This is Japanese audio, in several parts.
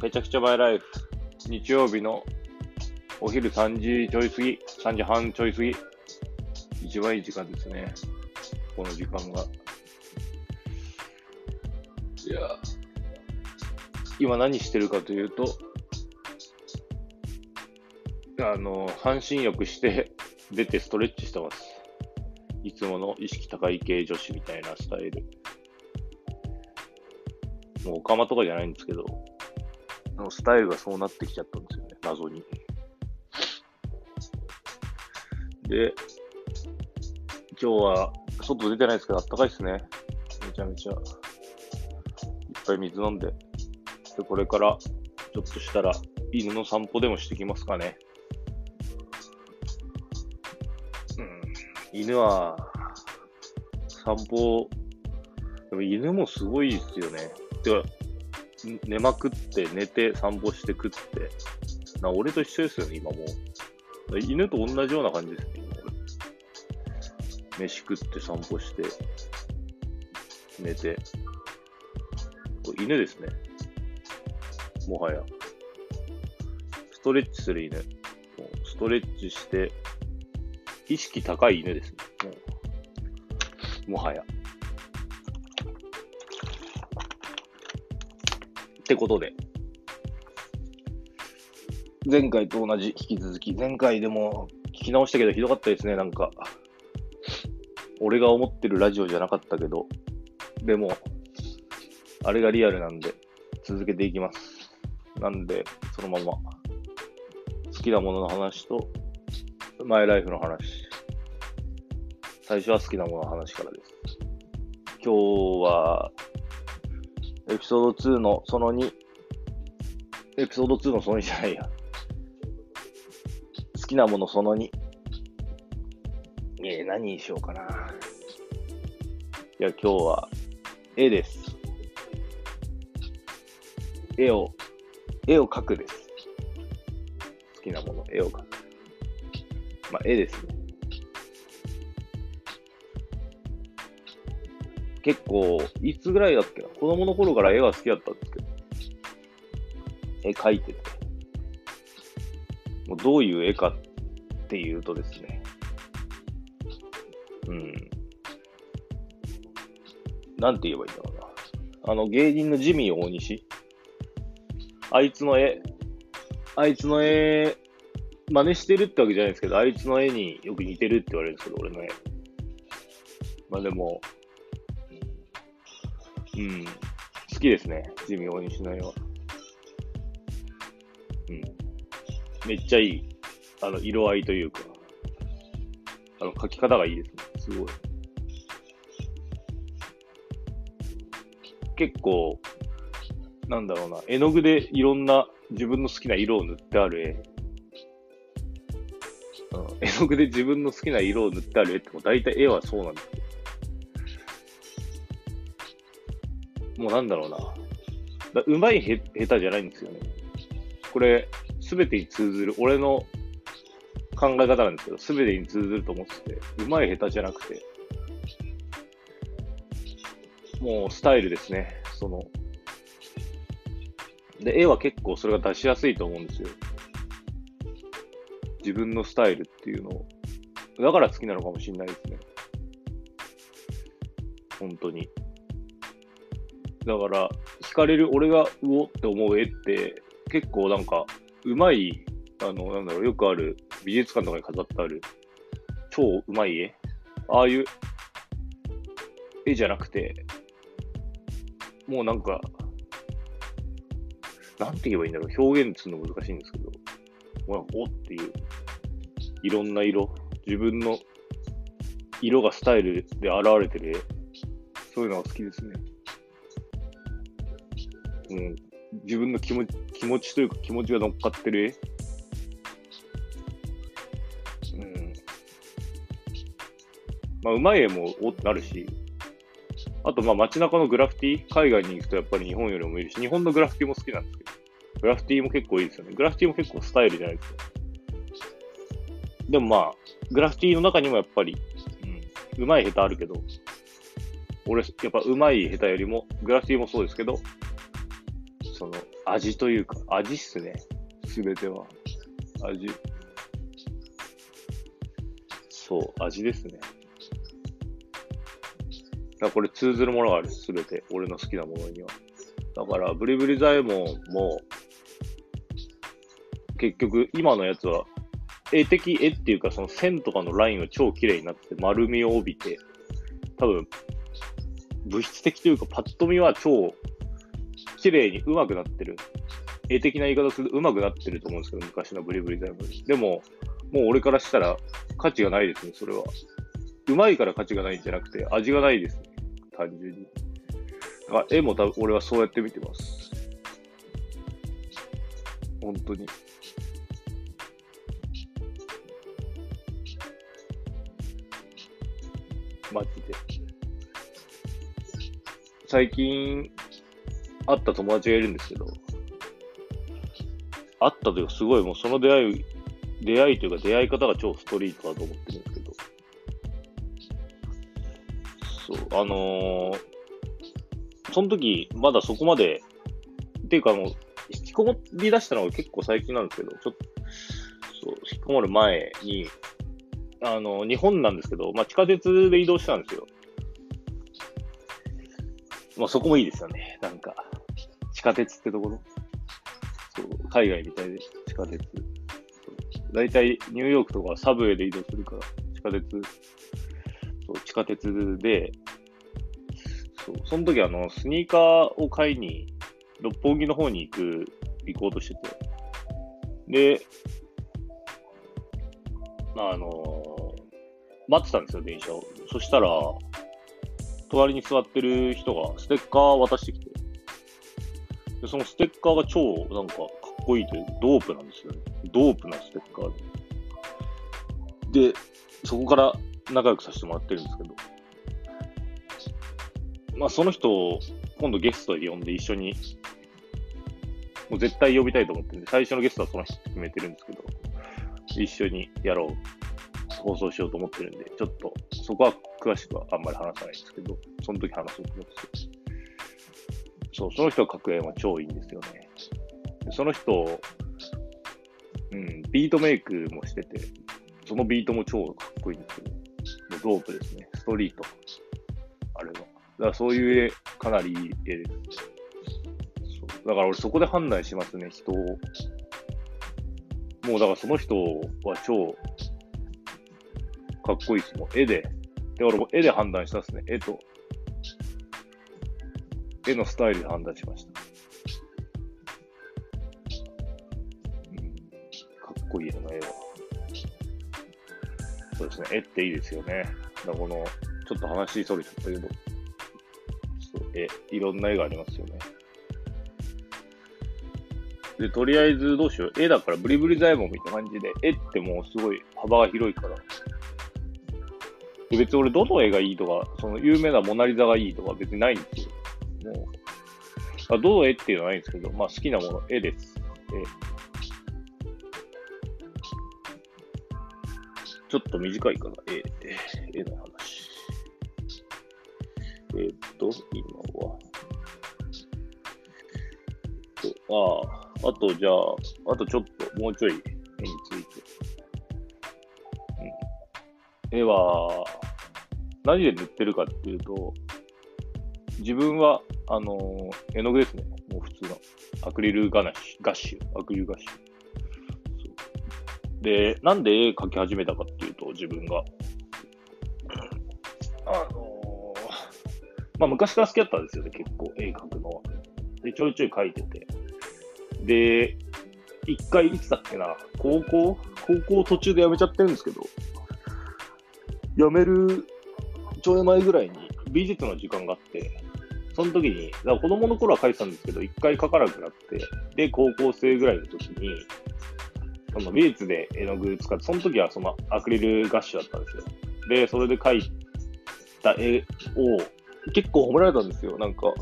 めちゃくちゃマイライフ。日曜日のお昼3時ちょい過ぎ、3時半ちょい過ぎ。一番いい時間ですね。この時間が。いや、今何してるかというと、あの、半身浴して出てストレッチしてます。いつもの意識高い系女子みたいなスタイル。もうオカマとかじゃないんですけど、のスタイルがそうなってきちゃったんですよね、謎に。で、今日は外出てないですけど、あったかいですね。めちゃめちゃ。いっぱい水飲んで。で、これからちょっとしたら犬の散歩でもしてきますかね。うん。犬は、散歩、でも犬もすごいですよね。てか、寝まくって寝て散歩して食って。な俺と一緒ですよね、今もう。犬と同じような感じですね、飯食って散歩して、寝て。犬ですね。もはや。ストレッチする犬。ストレッチして、意識高い犬ですね。もはや。ってことで、前回と同じ引き続き、前回でも聞き直したけどひどかったですね、なんか。俺が思ってるラジオじゃなかったけど、でも、あれがリアルなんで、続けていきます。なんで、そのまま、好きなものの話と、マイライフの話。最初は好きなものの話からです。今日は、エピソード2のその2、エピソード2のその2じゃないや。好きなものその2。えー、何にしようかな。いや、今日は、絵です。絵を、絵を描くです。好きなもの、絵を描く。まあ、絵ですね。結構、いつぐらいだっけな？子供の頃から絵が好きだったんですけど、絵描いてて。もうどういう絵かっていうとですね、うん。なんて言えばいいんだろうな。あの、芸人のジミー大西？あいつの絵、あいつの絵、真似してるってわけじゃないですけど、あいつの絵によく似てるって言われるんですけど、俺の絵。まあでも、うん。好きですね。ジミー大西の絵は。うん。めっちゃいい。あの、色合いというか。あの、描き方がいいですね。すごい。結構、なんだろうな、絵の具でいろんな自分の好きな色を塗ってある絵。うん、絵の具で自分の好きな色を塗ってある絵っても大体絵はそうなんですもうなんだろうな。だうまいへ、下手じゃないんですよね。これ、すべてに通ずる、俺の考え方なんですけど、すべてに通ずると思ってて、うまい下手じゃなくて、もうスタイルですね。その、で、絵は結構それが出しやすいと思うんですよ。自分のスタイルっていうのを。だから好きなのかもしれないですね。本当に。だから、惹かれる俺がうおって思う絵って、結構なんか、うまい、あの、なんだろう、よくある、美術館とかに飾ってある、超うまい絵ああいう絵じゃなくて、もうなんか、なんて言えばいいんだろう、表現するの難しいんですけど、もうおっていう、いろんな色、自分の色がスタイルで現れてる絵、そういうのが好きですね。うん、自分の気持ち、気持ちというか気持ちが乗っかってる絵。うん。まあ、うまい絵もおってなるし、あと、まあ、街中のグラフィティ、海外に行くとやっぱり日本よりもいるし、日本のグラフィティも好きなんですけど、グラフィティも結構いいですよね。グラフィティも結構スタイルじゃないですか。でもまあ、グラフィティの中にもやっぱり、うん、うまい下手あるけど、俺、やっぱうまい下手よりも、グラフィティもそうですけど、味というか、味っすね。すべては。味。そう、味ですね。だこれ通ずるものがある、すべて。俺の好きなものには。だから、ブリブリザイモンも、結局、今のやつは、絵的絵っていうか、その線とかのラインは超綺麗になって丸みを帯びて、多分、物質的というか、パッと見は超綺麗に上手くなってる。絵的な言い方すると上手くなってると思うんですけど、昔のブリブリザイモン。でも、もう俺からしたら価値がないですね、それは。うまいから価値がないんじゃなくて、味がないですね、単純に。だから絵も多分俺はそうやって見てます。本当に。マジで。最近、会った友達がいるんですけど、会ったというか、すごいもうその出会い、出会いというか出会い方が超ストリートだと思ってるんですけど、そう、あのー、その時、まだそこまで、っていうかもう、引きこもり出したのが結構最近なんですけど、ちょっと、そう、引きこもる前に、あの、日本なんですけど、まあ、地下鉄で移動したんですよ。まあ、そこもいいですよね。なんか、地下鉄ってところ？そう、海外みたいで、地下鉄。大体、ニューヨークとかサブウェイで移動するから、地下鉄、そう、地下鉄で、そう、その時あの、スニーカーを買いに、六本木の方に行く、行こうとしてて。で、まあの待ってたんですよ、電車を。そしたら、隣に座ってる人がステッカー渡してきて、でそのステッカーが超なんかかっこいいという、ドープなんですよね。ドープなステッカーで。で、そこから仲良くさせてもらってるんですけど、まあその人を今度ゲストで呼んで一緒に、もう絶対呼びたいと思ってるんで、最初のゲストはその人決めてるんですけど、一緒にやろう放送しようと思ってるんで、ちょっとそこは詳しくはあんまり話さないんですけど、その時話そうと思ってそう、その人が書く絵は超いいんですよね。その人、うん、ビートメイクもしてて、そのビートも超かっこいいんですけど、ドープですね。ストリート。あれは。だからそういう絵、かなりいい絵です。そうだから俺そこで判断しますね、人を。もうだからその人は超かっこいいですもん。絵で。で、俺も絵で判断したっすね。絵と、絵のスタイルで判断しました。うん、かっこいいよな、絵は。そうですね。絵っていいですよね。だこの、ちょっと話それちゃったけど、絵、いろんな絵がありますよね。で、とりあえずどうしよう。絵だからブリブリザイモみたいな感じで、絵ってもうすごい幅が広いから、別に俺どの絵がいいとか、その有名なモナリザがいいとか別にないんですよ。もう、あどの絵っていうのはないんですけど、まあ好きなもの、絵です。絵。ちょっと短いから、絵、絵の話。えー、っと、今は。ああ、あとじゃあ、あとちょっと、もうちょい絵について。絵は、何で塗ってるかっていうと、自分は、あのー、絵の具ですね。もう普通の。アクリルガナッシュ、ガッシュ、アクリルガッシュ。で、なんで絵描き始めたかっていうと、自分が。あのー、まあ昔から好きだったんですよね、結構、絵描くのは。で、ちょいちょい描いてて。で、一回いつだっけな、高校？高校途中で辞めちゃってるんですけど、辞めるちょい前ぐらいに美術の時間があって、その時に、だから子供の頃は書いてたんですけど、一回書かなくなって、で、高校生ぐらいの時に、その美術で絵の具使って、その時はそのアクリルガッシュだったんですよ。で、それで描いた絵を結構褒められたんですよ、なんか。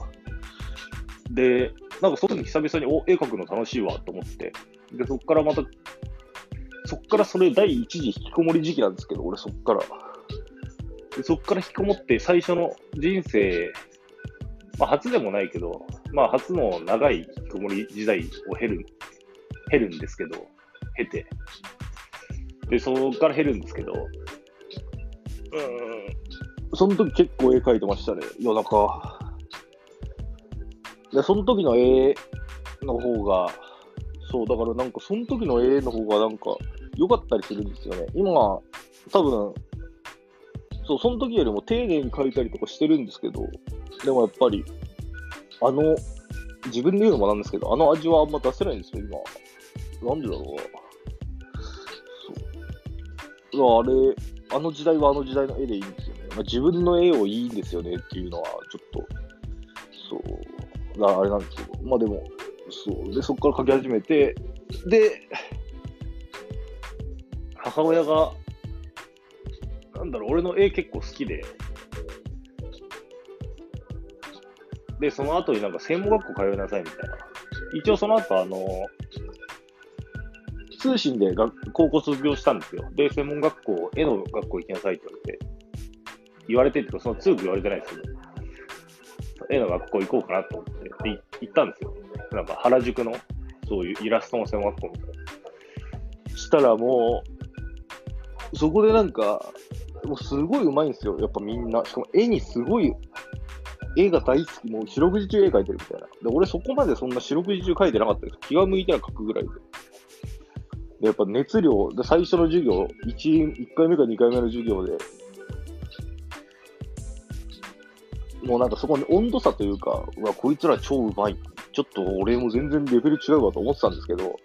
で、なんかその時久々に、お、絵描くの楽しいわと思って、で、そっからまた、そっからそれ第一次引きこもり時期なんですけど、俺そっから。でそこから引きこもって最初の人生まあ、初でもないけど、まあ、初の長い引きこもり時代を経る、経るんですけど、経て、で、そこから減るんですけど、うん、その時結構絵描いてましたね、夜中。で、その時の絵の方が、そう、だからなんかその時の絵の方がなんか良かったりするんですよね。今、多分、そう、その時よりも丁寧に描いたりとかしてるんですけど、でもやっぱり、あの、自分で言うのもなんですけど、あの味はあんま出せないんですよ、今。なんでだろうな。そう。あれ、あの時代はあの時代の絵でいいんですよね。まあ、自分の絵をいいんですよねっていうのは、ちょっと、そう、だあれなんですけど、まあでも、そう、で、そこから描き始めて、で、母親が、だろう、俺の絵結構好きで、で、その後になんか専門学校通いなさいみたいな。一応その後、あの、通信で学高校卒業したんですよ。で、専門学校、絵の学校行きなさいって言われて、言われてっていうか、その強く言われてないですけど、絵の学校行こうかなと思って、で、行ったんですよ。なんか原宿の、そういうイラストの専門学校みたいな。したらもう、そこでなんか、もうすごい上手いんですよ。やっぱみんな。しかも絵にすごい、絵が大好き。もう四六時中絵描いてるみたいな。で、俺そこまでそんな四六時中描いてなかったです。気が向いたら描くぐらいで。でやっぱ熱量、で最初の授業、1, 1回目か2回目の授業で、もうなんかそこに温度差というか、うわ、こいつら超うまい。ちょっと俺も全然レベル違うわと思ってたんですけど、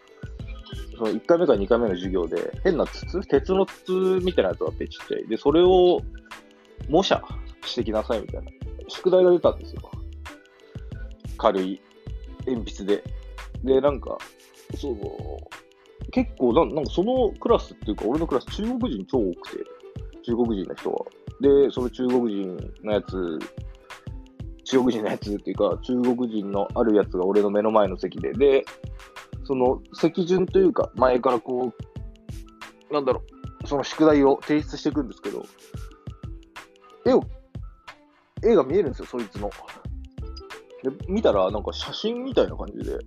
その1回目か2回目の授業で、変な筒？鉄の筒みたいなやつがあってちっちゃい。で、それを模写してきなさいみたいな。宿題が出たんですよ。軽い鉛筆で。で、なんか、そう、結構な、なんかそのクラスっていうか、俺のクラス、中国人超多くて、中国人の人は。で、その中国人のやつ、中国人のやつっていうか、中国人のあるやつが俺の目の前の席で、で、その席順というか、前からこう、なんだろう、その宿題を提出していくんですけど、絵を、絵が見えるんですよ、そいつの。で、見たら、なんか写真みたいな感じで、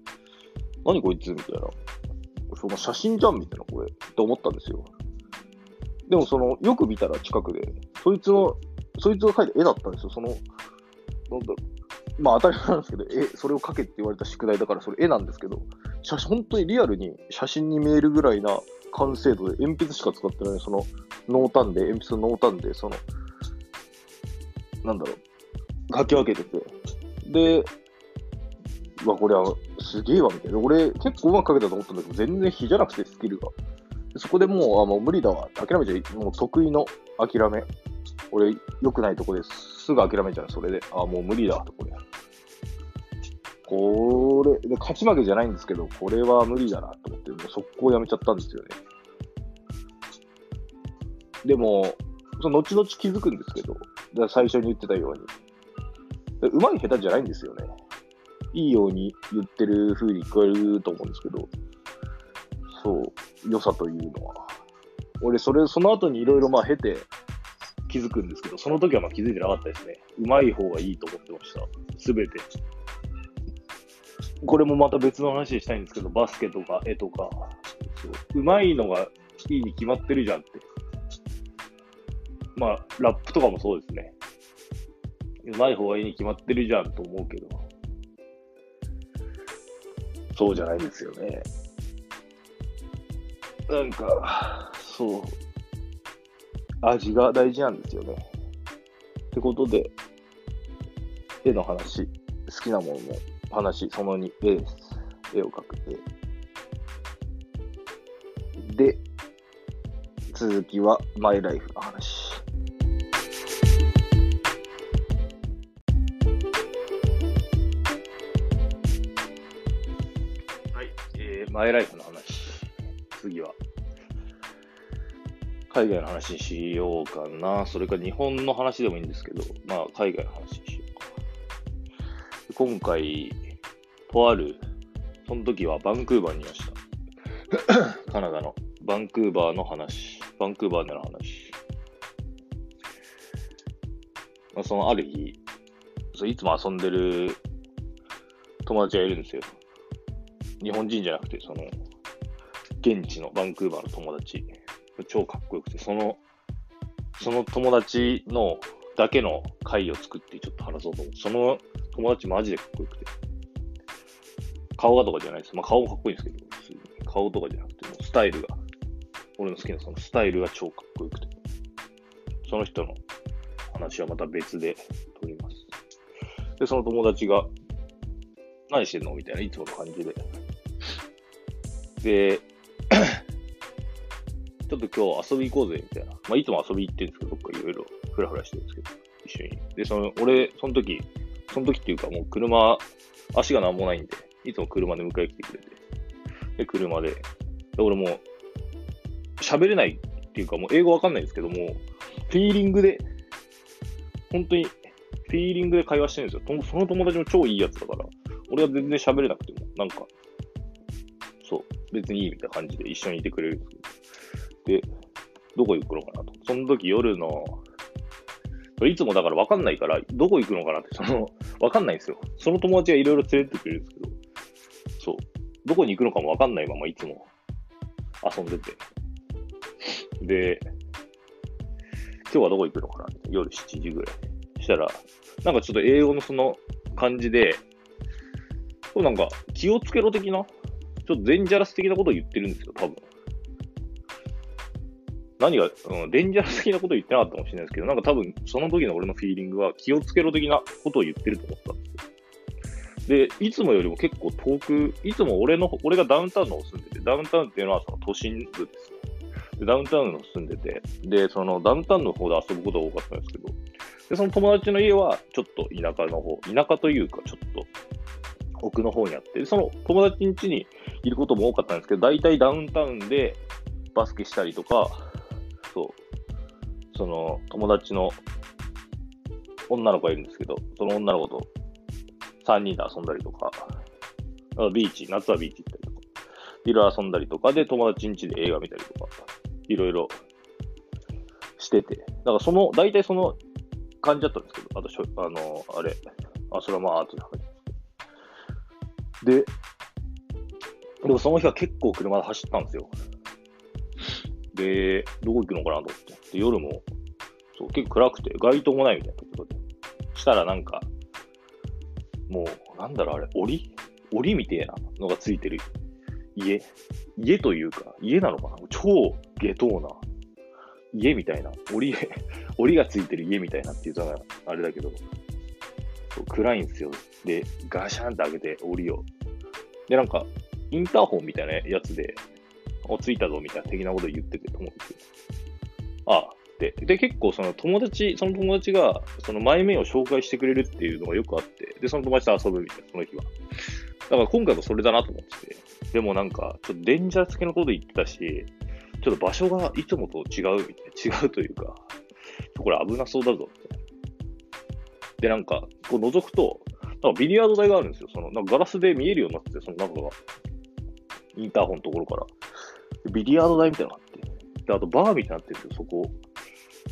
何こいつみたいな。その写真じゃんみたいな、これ。って思ったんですよ。でも、その、よく見たら近くで、そいつの、そいつが描いた絵だったんですよ。その、なんだろう。まあ当たり前なんですけど、え、それを描けって言われた宿題だから、それ絵なんですけど、写真、本当にリアルに写真に見えるぐらいな完成度で、鉛筆しか使ってない、その、濃淡で、鉛筆の濃淡で、その、なんだろう、書き分けてて、で、うわ、これはすげえわ、みたいな。俺、結構うまく書けたと思ったんだけど、全然比じゃなくて、スキルが。そこでもう、あ、もう無理だわ。諦めちゃい、もう得意の諦め。俺、良くないとこです。すぐ諦めちゃう、それで。あ、もう無理だ、とこれ。これ、で、勝ち負けじゃないんですけど、これは無理だなと思って、もう速攻やめちゃったんですよね。でも、その後々気づくんですけど、最初に言ってたように、うまい下手じゃないんですよね。いいように言ってる風に聞こえると思うんですけど、そう、良さというのは。俺、それ、その後にいろいろまあ経て気づくんですけど、その時はまあ気づいてなかったですね。うまい方がいいと思ってました。すべて。これもまた別の話したいんですけど、バスケとか絵とか、うまいのがいいに決まってるじゃんって。まあ、ラップとかもそうですね。うまい方がいいに決まってるじゃんと思うけど、そうじゃないですよね。なんか、そう、味が大事なんですよね。ってことで、絵の話、好きなものの話、その2、絵です。絵を描く絵。で、続きはマイライフの話。はい、えー、マイライフの話。次は。海外の話にしようかな。それか日本の話でもいいんですけど、まあ海外の話にしようか。今回、とある、その時はバンクーバーにいました。カナダのバンクーバーの話。バンクーバーでの話。まあ、そのある日、そういつも遊んでる友達がいるんですよ。日本人じゃなくて、その、現地のバンクーバーの友達。超かっこよくて、その、その友達のだけの会を作ってちょっと話そうと思う。その友達マジでかっこよくて。顔がとかじゃないです。まあ顔もかっこいいんですけど、顔とかじゃなくて、スタイルが、俺の好きなそのスタイルが超かっこよくて。その人の話はまた別で撮ります。で、その友達が、何してんのみたいな、いつもの感じで。で、ちょっと今日遊び行こうぜ、みたいな。まあ、いつも遊び行ってるんですけど、どっかいろいろふらふらしてるんですけど、一緒に。で、その、俺、その時、その時っていうかもう車、足がなんもないんで、いつも車で迎え来てくれて。で、車で。で、俺も、喋れないっていうか、もう英語わかんないんですけども、フィーリングで、本当に、フィーリングで会話してるんですよ。その友達も超いいやつだから、俺は全然喋れなくても、なんか、そう、別にいいみたいな感じで一緒にいてくれるんですけど。で、どこ行くのかなと。その時夜の、いつもだから分かんないから、どこ行くのかなって、その、分かんないんですよ。その友達がいろいろ連れてってくれるんですけど、そう。どこに行くのかも分かんないままいつも遊んでて。で、今日はどこ行くのかな？夜7時ぐらい。したら、なんかちょっと英語のその感じで、なんか気をつけろ的な、ちょっとデンジャラス的なことを言ってるんですよ、多分。何が、うん、デンジャラス的なことを言ってなかったかもしれないですけど、なんか多分その時の俺のフィーリングは気をつけろ的なことを言ってると思ったんですよ。で、いつもよりも結構遠く、いつも俺の、俺がダウンタウンの方住んでて、ダウンタウンっていうのはその都心部です。で、ダウンタウンの住んでて、で、そのダウンタウンの方で遊ぶことが多かったんですけど、で、その友達の家はちょっと田舎の方、田舎というかちょっと奥の方にあって、その友達ん家にいることも多かったんですけど、大体ダウンタウンでバスケしたりとか、そう、その友達の女の子がいるんですけど、その女の子と3人で遊んだりとか、ビーチ、夏はビーチ行ったりとか、いろいろ遊んだりとか、で、友達ん家で映画見たりとか、いろいろ。してて、だからその、大体その感じだったんですけど、あとしょ、あの、あれ、あ、それはまあ後で話しますで、でもその日は結構車で走ったんですよ。で、どこ行くのかなと思って。で、夜も、そう、結構暗くて、街灯もないみたいなとことで。したらなんか、もう、なんだろうあれ、檻？檻みたいなのがついてる家。家というか、家なのかな？超下等な家みたいな。檻、檻がついてる家みたいなっていうとあれだけど、暗いんですよ。で、ガシャンって開けて、檻を。で、なんか、インターホンみたいなやつで、お、着いたぞみたいな的なこと言ってて、友達ああ、で、で、結構その友達、その友達が、その前面を紹介してくれるっていうのがよくあって、で、その友達と遊ぶみたいな、その日は。だから今回もそれだなと思ってて、でもなんか、ちょっとデンジャー付けのこと言ってたし、ちょっと場所がいつもと違うみたいな、違うというか、これ危なそうだぞ、みたいな。で、なんか、こう覗くと、なんかビリヤード台があるんですよ。その、なんかガラスで見えるようになってて、その中が。インターホンのところから。ビリヤード台みたいなのがあって。で、あとバーみたいになってるんですよ、そこ。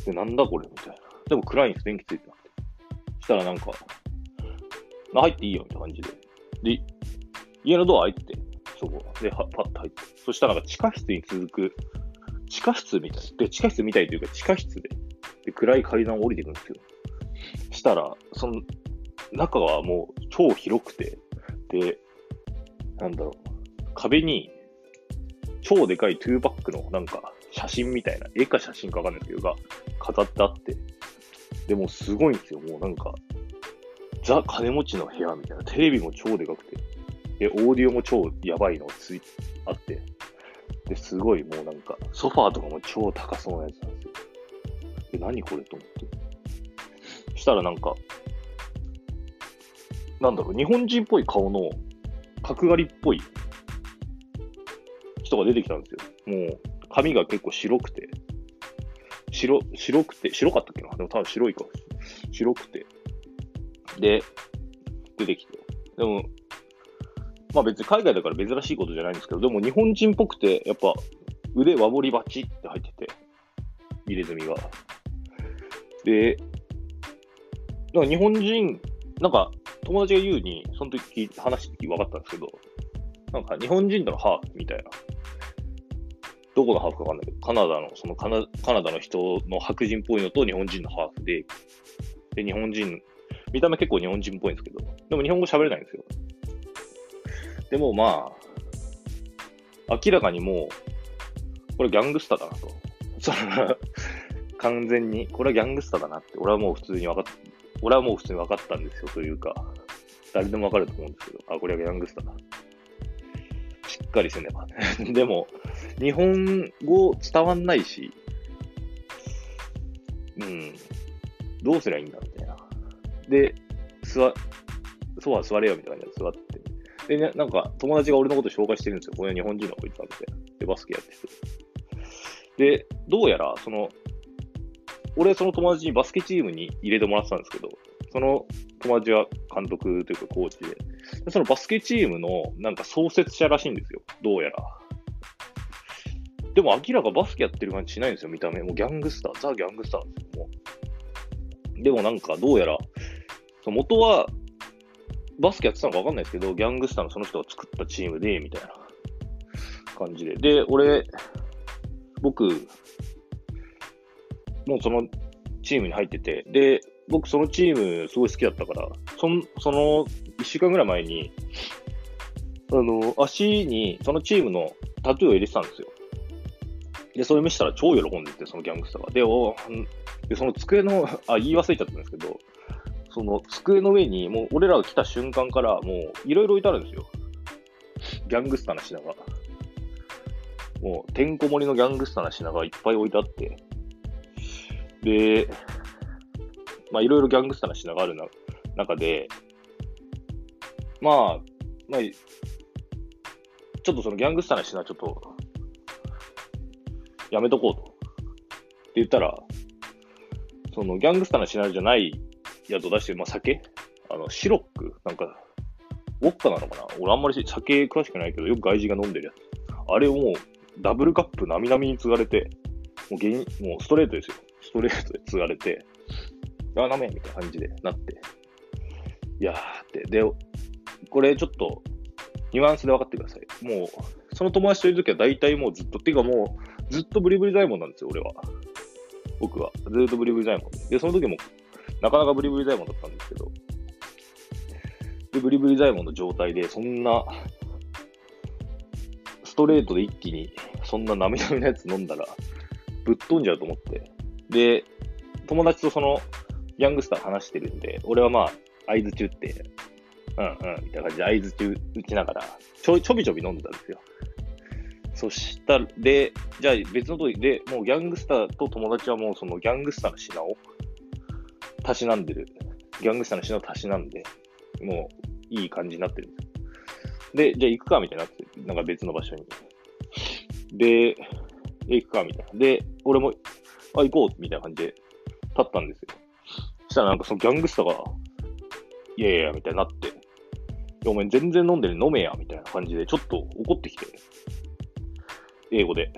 で、なんだこれみたいな。でも暗いんです、電気ついてなくて。したらなんか、まあ、入っていいよ、みたいな感じで。で、家のドア開いて、そこ。で、はパッと入って。そしたらなんか地下室に続く、地下室みたい。で、地下室みたいというか地下室で、で、暗い階段を降りていくんですよ。したら、その、中はもう超広くて、で、なんだろう、壁に超でかい2パックのなんか写真みたいな、絵か写真かわかんないけど、が飾ってあって、でもすごいんですよ。もうなんか、ザ金持ちの部屋みたいな。テレビも超でかくて。で、オーディオも超やばいのついあって。で、すごいもうなんか、ソファーとかも超高そうなやつなんですよ。で、何これと思って。したらなんか、なんだろう、日本人っぽい顔の角刈りっぽい人が出てきたんですよ。もう、髪が結構白くて、白、白くて、白かったっけな？でも多分白いかもしれない。白くて。で、出てきて。でも、まあ別に海外だから珍しいことじゃないんですけど、でも日本人っぽくて、やっぱ腕輪彫りバチって入ってて、入れ墨が。で、だか日本人なんか、友達が言うに、その時話して分かったんですけど、なんか日本人とのハーフみたいな。どこのハーフか分かんないけど、カナダの、そのカナカナダの人の白人っぽいのと日本人のハーフで、で、日本人、見た目結構日本人っぽいんですけど、でも日本語喋れないんですよ。でもまあ、明らかにもう、これギャングスターだなと。完全に、これはギャングスターだなって、俺はもう普通に分かっ俺はもう普通に分かったんですよというか、誰でも分かると思うんですけど、あ、これはギャングスターだ。しっかりせねば。でも、日本語伝わんないし、うん、どうすりゃいいんだみたいな。で、座、そうは座れよみたいな感じで座って。で、ね、なんか友達が俺のこと紹介してるんですよ。これ日本人のこいつだって。で、バスケやってて。で、どうやら、その、俺その友達にバスケチームに入れてもらってたんですけど、その友達は監督というかコーチで、でそのバスケチームのなんか創設者らしいんですよ。どうやら。でも明らかバスケやってる感じしないんですよ、見た目。もうギャングスター、ザ・ギャングスターですよ。もうでもなんかどうやら、元はバスケやってたのかわかんないですけど、ギャングスターのその人が作ったチームで、みたいな感じで。で、俺、僕、もうそのチームに入ってて、で、僕そのチームすごい好きだったから、その、その1週間ぐらい前に、あの、足にそのチームのタトゥーを入れてたんですよ。で、それ見せたら超喜んでて、そのギャングスターが。で、おでその机の、あ、言い忘れちゃったんですけど、その机の上に、もう俺らが来た瞬間から、もういろいろ置いてあるんですよ。ギャングスターな品が。もう、てんこ盛りのギャングスターな品がいっぱい置いてあって、で、まあいろいろギャングスターな品があるな中で、まあ、まあ、ちょっとそのギャングスターな品ちょっと、やめとこうと。って言ったら、そのギャングスターな品じゃないやつを出して、まあ酒？あの、シロック？なんか、ウォッカなのかな？俺あんまり酒詳しくないけど、よく外人が飲んでるやつ。あれをもう、ダブルカップなみなみに継がれて、もうゲもうストレートですよ。ストレートで継がれて、あ、ダメみたいな感じでなって。いやーって。で、これちょっと、ニュアンスで分かってください。もう、その友達といるときは大体もうずっと、っていうかもう、ずっとブリブリ大門なんですよ、俺は。僕は。ずっとブリブリ大門で。で、その時も、なかなかブリブリ大門だったんですけど、で、ブリブリ大門の状態で、そんな、ストレートで一気に、そんななみなみなやつ飲んだら、ぶっ飛んじゃうと思って。で、友達とその、ヤングスター話してるんで、俺はまあ、合図中って、うんうん、みたいな感じで合図中打ちながら、ちょ、ちょびちょび飲んでたんですよ。そしたら、で、じゃあ別の時で、もうギャングスターと友達はもうそのギャングスターの品を、たしなんでる。ギャングスターの品をたしなんで、もういい感じになってるで。じゃあ行くかみたいになって、なんか別の場所に。で、行くかみたいな。で、俺も、あ、行こうみたいな感じで立ったんですよ。そしたらなんかそのギャングスターが、いやいや、みたいになって、お前全然飲んでる飲めや、みたいな感じで、ちょっと怒ってきて、英語で。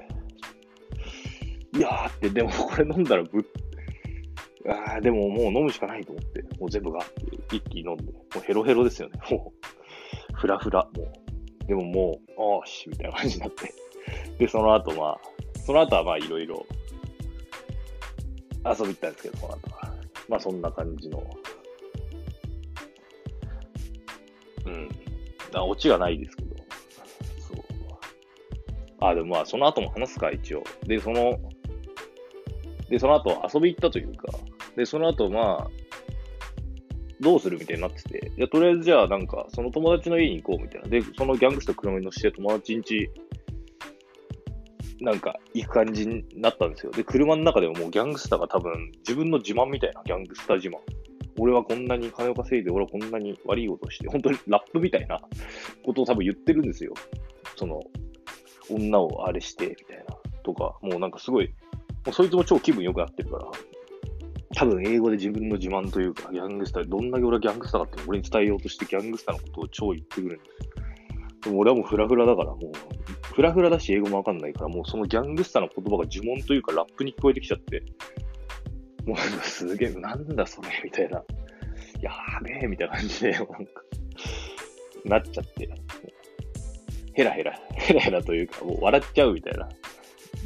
いやーって、でもこれ飲んだらぶっ、あーでももう飲むしかないと思って、もう全部が一気に飲んで、もうヘロヘロですよね、もう、フラフラ、もう。でももう、あーし、みたいな感じになって。で、その後まあ、その後はまあいろいろ遊び行ったんですけど、その後は。まあそんな感じの。うん。あ、オチがないですけど。そう。あ、でもまあその後も話すか、一応。で、その、で、その後遊び行ったというか、で、その後まあ、どうするみたいになってて、いや、とりあえずじゃあなんか、その友達の家に行こうみたいな。で、そのギャングスター車に乗せて友達ん家なんか行く感じになったんですよ。で、車の中でももうギャングスターが多分自分の自慢みたいな、ギャングスター自慢。俺はこんなに金を稼いで、俺はこんなに悪いことして、本当にラップみたいなことを多分言ってるんですよ。その、女をあれして、みたいな。とか、もうなんかすごい、もうそいつも超気分良くなってるから、多分英語で自分の自慢というか、ギャングスター、どんだけ俺はギャングスターだって俺に伝えようとしてギャングスターのことを超言ってくるんです。でも俺はもうフラフラだから、もうフラフラだし英語もわかんないから、もうそのギャングスターの言葉が呪文というかラップに聞こえてきちゃって、もうすげえ、なんだそれみたいな。やべえみたいな感じで、なんか、なっちゃって、ヘラヘラ、ヘラヘラというか、もう笑っちゃうみたいな。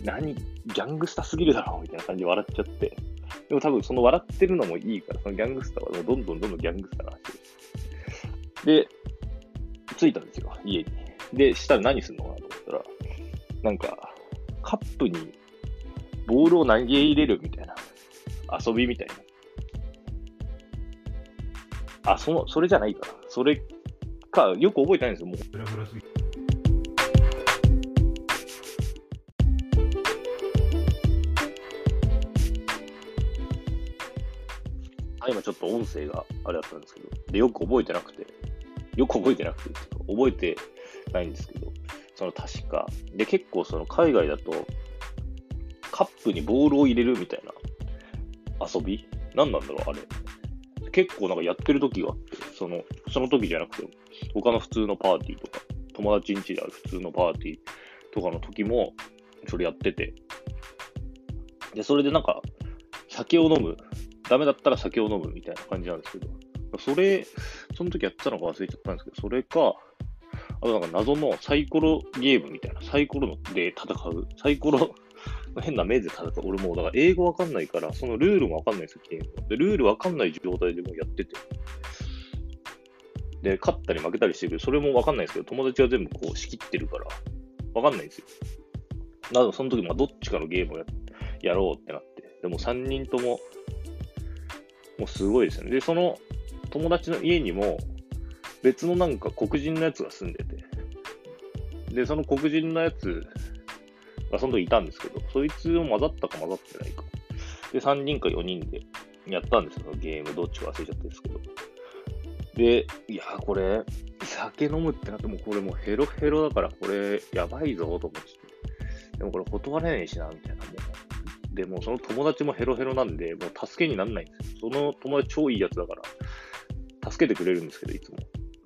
何、ギャングスターすぎるだろみたいな感じで笑っちゃって。でも多分その笑ってるのもいいから、そのギャングスターはどんどんどんどんギャングスターな話で。で、着いたんですよ、家に。で、したら何するのかなと思ったら、なんか、カップにボールを投げ入れるみたいな、遊びみたいな。あ、その、それじゃないかな。それか、よく覚えてないんですよ、もう。ちょっと音声があれだったんですけど、で、よく覚えてなくて、よく覚えてなくて、覚えてないんですけど、その確か、で、結構その海外だと、カップにボールを入れるみたいな遊び？何なんだろう、あれ。結構なんかやってる時があって、その、その時じゃなくて、他の普通のパーティーとか、友達ん家である普通のパーティーとかの時も、それやってて、で、それでなんか、酒を飲むダメだったら酒を飲むみたいな感じなんですけど、それ、その時やってたのか忘れちゃったんですけど、それか、あとなんか謎のサイコロゲームみたいな、サイコロで戦う、サイコロ 変な目で戦う。俺もだから英語わかんないから、そのルールもわかんないんですよ、ゲームで。ルールわかんない状態でもやってて。で、勝ったり負けたりしてるけど、それもわかんないですけど、友達は全部こう仕切ってるから、わかんないんですよ。なので、その時、まあ、どっちかのゲームをややろうってなって。でも3人とももうすごいですよね。で、その友達の家にも別のなんか黒人のやつが住んでて、で、その黒人のやつがその時いたんですけど、そいつも混ざったか混ざってないか。で、3人か4人でやったんですよ、ゲーム。どっちか忘れちゃったんですけど。で、いや、これ、酒飲むってなっても、これもうヘロヘロだから、これ、やばいぞ、と思って。でもこれ断れないしな、みたいな。もうでもその友達もヘロヘロなんで、もう助けにならないんですよ。その友達超いいやつだから、助けてくれるんですけど、いつも。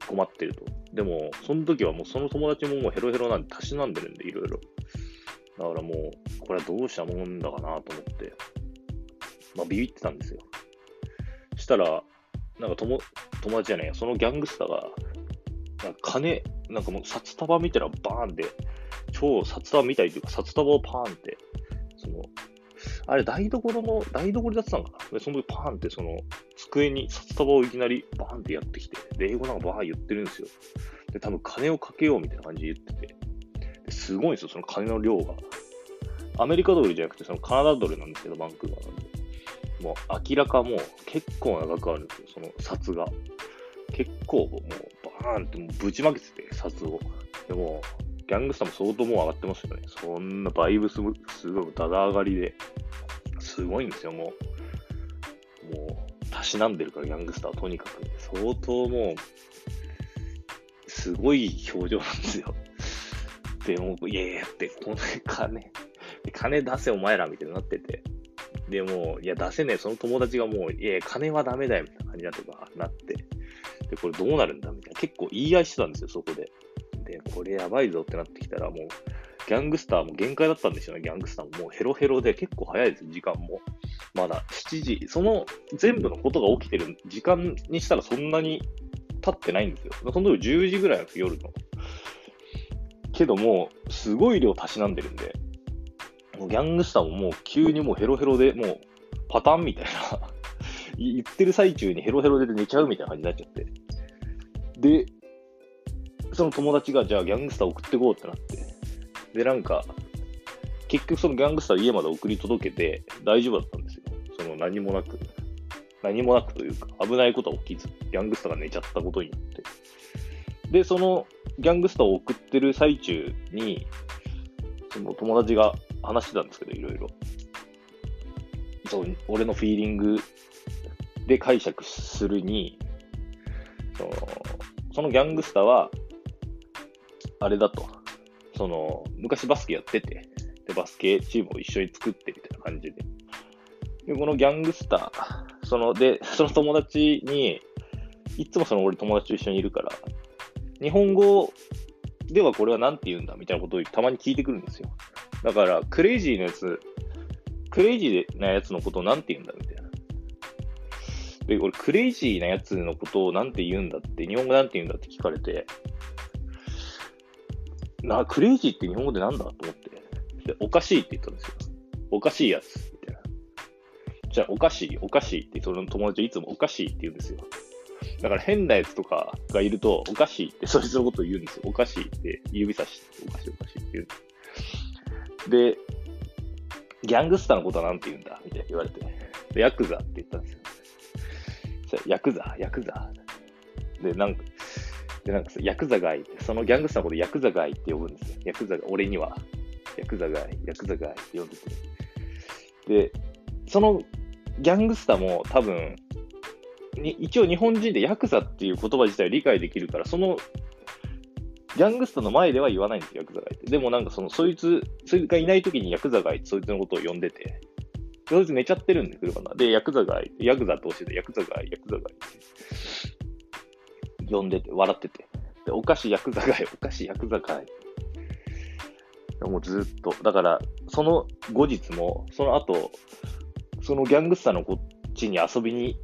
困ってると。でも、その時はもうその友達ももうヘロヘロなんで、たしなんでるんで、いろいろ。だからもう、これはどうしたもんだかなと思って、まあビビってたんですよ。したら、なんか友友達じゃないや、そのギャングスターが、なんか金、なんかもう札束見たらバーンって、超札束みたいというか、札束をパーンって、あれ、台所の、台所でやったのかな？で、その時パーンってその、机に札束をいきなりバーンってやってきて、で、英語なんかバーン言ってるんですよ。で、多分金をかけようみたいな感じで言ってて、すごいんですよ、その金の量が。アメリカドルじゃなくて、そのカナダドルなんですけど、バンクーバーなんで。もう明らかもう結構長くあるんですよ、その札が。結構もうバーンってもうぶちまけてて、札を。でも、ギャングスターも相当もう上がってますよね。そんなバイブスもすごいだだ上がりで。すごいんですよ、もう。もう、たしなんでるから、ギャングスターはとにかく。相当もう、すごい表情なんですよ。でも、いやいやって、この金、金出せお前らみたいになってて。でも、いや、出せねえ、その友達がもう、いや、金はダメだよ、みたいな感じになってかなって。で、これどうなるんだみたいな。結構言い合いしてたんですよ、そこで。これやばいぞってなってきたら、もう、ギャングスターも限界だったんですよね、ギャングスターも。もうヘロヘロで結構早いです、時間も。まだ7時、その全部のことが起きてる時間にしたらそんなに経ってないんですよ。その時10時ぐらいなんです夜の。けどもう、すごい量たしなんでるんで、もうギャングスターももう急にもうヘロヘロで、もうパターンみたいな 言ってる最中にヘロヘロで寝ちゃうみたいな感じになっちゃって。で、その友達がじゃあギャングスター送ってこうってなって、で、なんか、結局そのギャングスター家まで送り届けて大丈夫だったんですよ。その何もなく。何もなくというか、危ないことは起きず、ギャングスターが寝ちゃったことによって。で、そのギャングスターを送ってる最中に、その友達が話してたんですけど、いろいろ。そう、俺のフィーリングで解釈するに、そのそのギャングスターは、あれだと。その、昔バスケやってて、で、バスケチームを一緒に作ってみたいな感じで。で、このギャングスター、その、で、その友達に、いつもその俺友達と一緒にいるから、日本語ではこれは何て言うんだみたいなことをたまに聞いてくるんですよ。だから、クレイジーなやつ、クレイジーなやつのことを何て言うんだみたいな。で、俺、クレイジーなやつのことをなんて言うんだって、日本語なんて言うんだって聞かれて、な、クレイジーって日本語でなんだと思って、で、おかしいって言ったんですよ。おかしいやつ、みたいな。じゃあ、おかしい、おかしいって、その友達はいつもおかしいって言うんですよ。だから変なやつとかがいると、おかしいって、そいつのことを言うんですよ。おかしいって指さして、おかしいおかしいって言うん。で、ギャングスターのことは何て言うんだ？みたいな言われて、で、ヤクザって言ったんですよ。ヤクザ、ヤクザ。で、なんか、で、なんか、ヤクザがいて、そのギャングスターのことヤクザがいって呼ぶんですよ。ヤクザが、俺には、ヤクザがい、ヤクザがいって呼んでて。で、そのギャングスターも多分、に一応日本人でヤクザっていう言葉自体を理解できるから、そのギャングスターの前では言わないんですよ、ヤクザがいて。でもなんかその、そいつ、そいつがいない時にヤクザがいて、そいつのことを呼んでて、そいつ寝ちゃってるんで、車の。で、ヤクザがいて、ヤクザと教えて、ヤクザがい、ヤクザがいて、呼んでて、笑ってて。で、お菓子ヤクザがい、お菓子ヤクザがい。もうずっと。だから、その後日も、その後、そのギャングスターのこっちに遊びに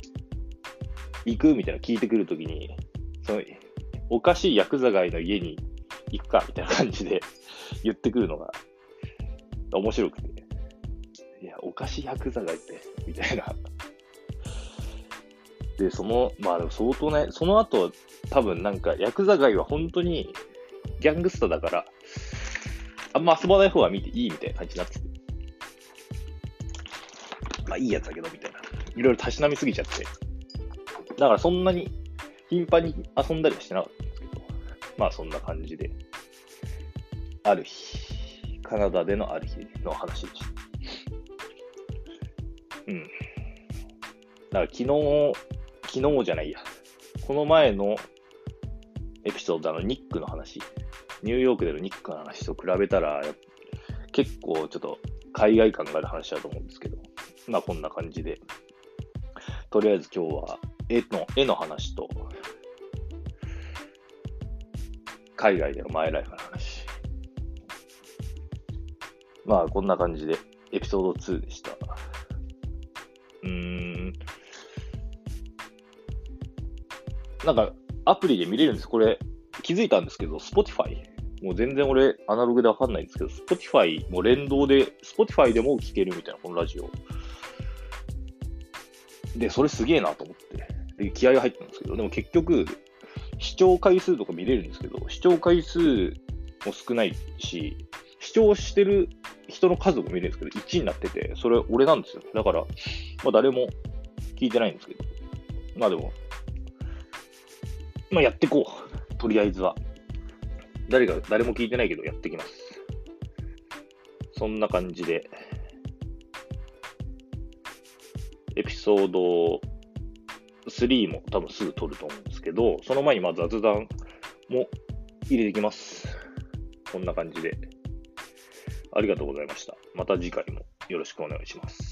行くみたいな聞いてくるときに、その、おかしいヤクザ街の家に行くかみたいな感じで言ってくるのが面白くて。いや、おかしいヤクザ街って、みたいな。で、その、まあでも相当ね、その後、多分なんか、ヤクザ街は本当にギャングスターだから、あんま遊ばない方が見ていいみたいな感じになってて。まあいいやつだけど、みたいな。いろいろたしなみすぎちゃって。だからそんなに頻繁に遊んだりはしてなかったんですけど、まあそんな感じで、ある日、カナダでのある日の話でした。うん。だから昨日、昨日じゃないや。この前のエピソードのニックの話、ニューヨークでのニックの話と比べたら、結構ちょっと海外感がある話だと思うんですけど、まあこんな感じで、とりあえず今日は絵の、絵の話と、海外でのマイライフの話。まあ、こんな感じで、エピソード2でした。うん。なんか、アプリで見れるんです。これ、気づいたんですけど、Spotify。もう全然俺、アナログでわかんないんですけど、Spotify も連動で、Spotify でも聴けるみたいな、このラジオ。で、それすげえなと思って。で気合が入ってるんですけど、でも結局、視聴回数とか見れるんですけど、視聴回数も少ないし、視聴してる人の数も見れるんですけど、1位になってて、それ俺なんですよ。だから、まあ誰も聞いてないんですけど、まあでも、まあやっていこう。とりあえずは。誰が、誰も聞いてないけどやってきます。そんな感じで、エピソード3も多分すぐ撮ると思うんですけど、その前にまあ雑談も入れてきます。こんな感じで。ありがとうございました。また次回もよろしくお願いします。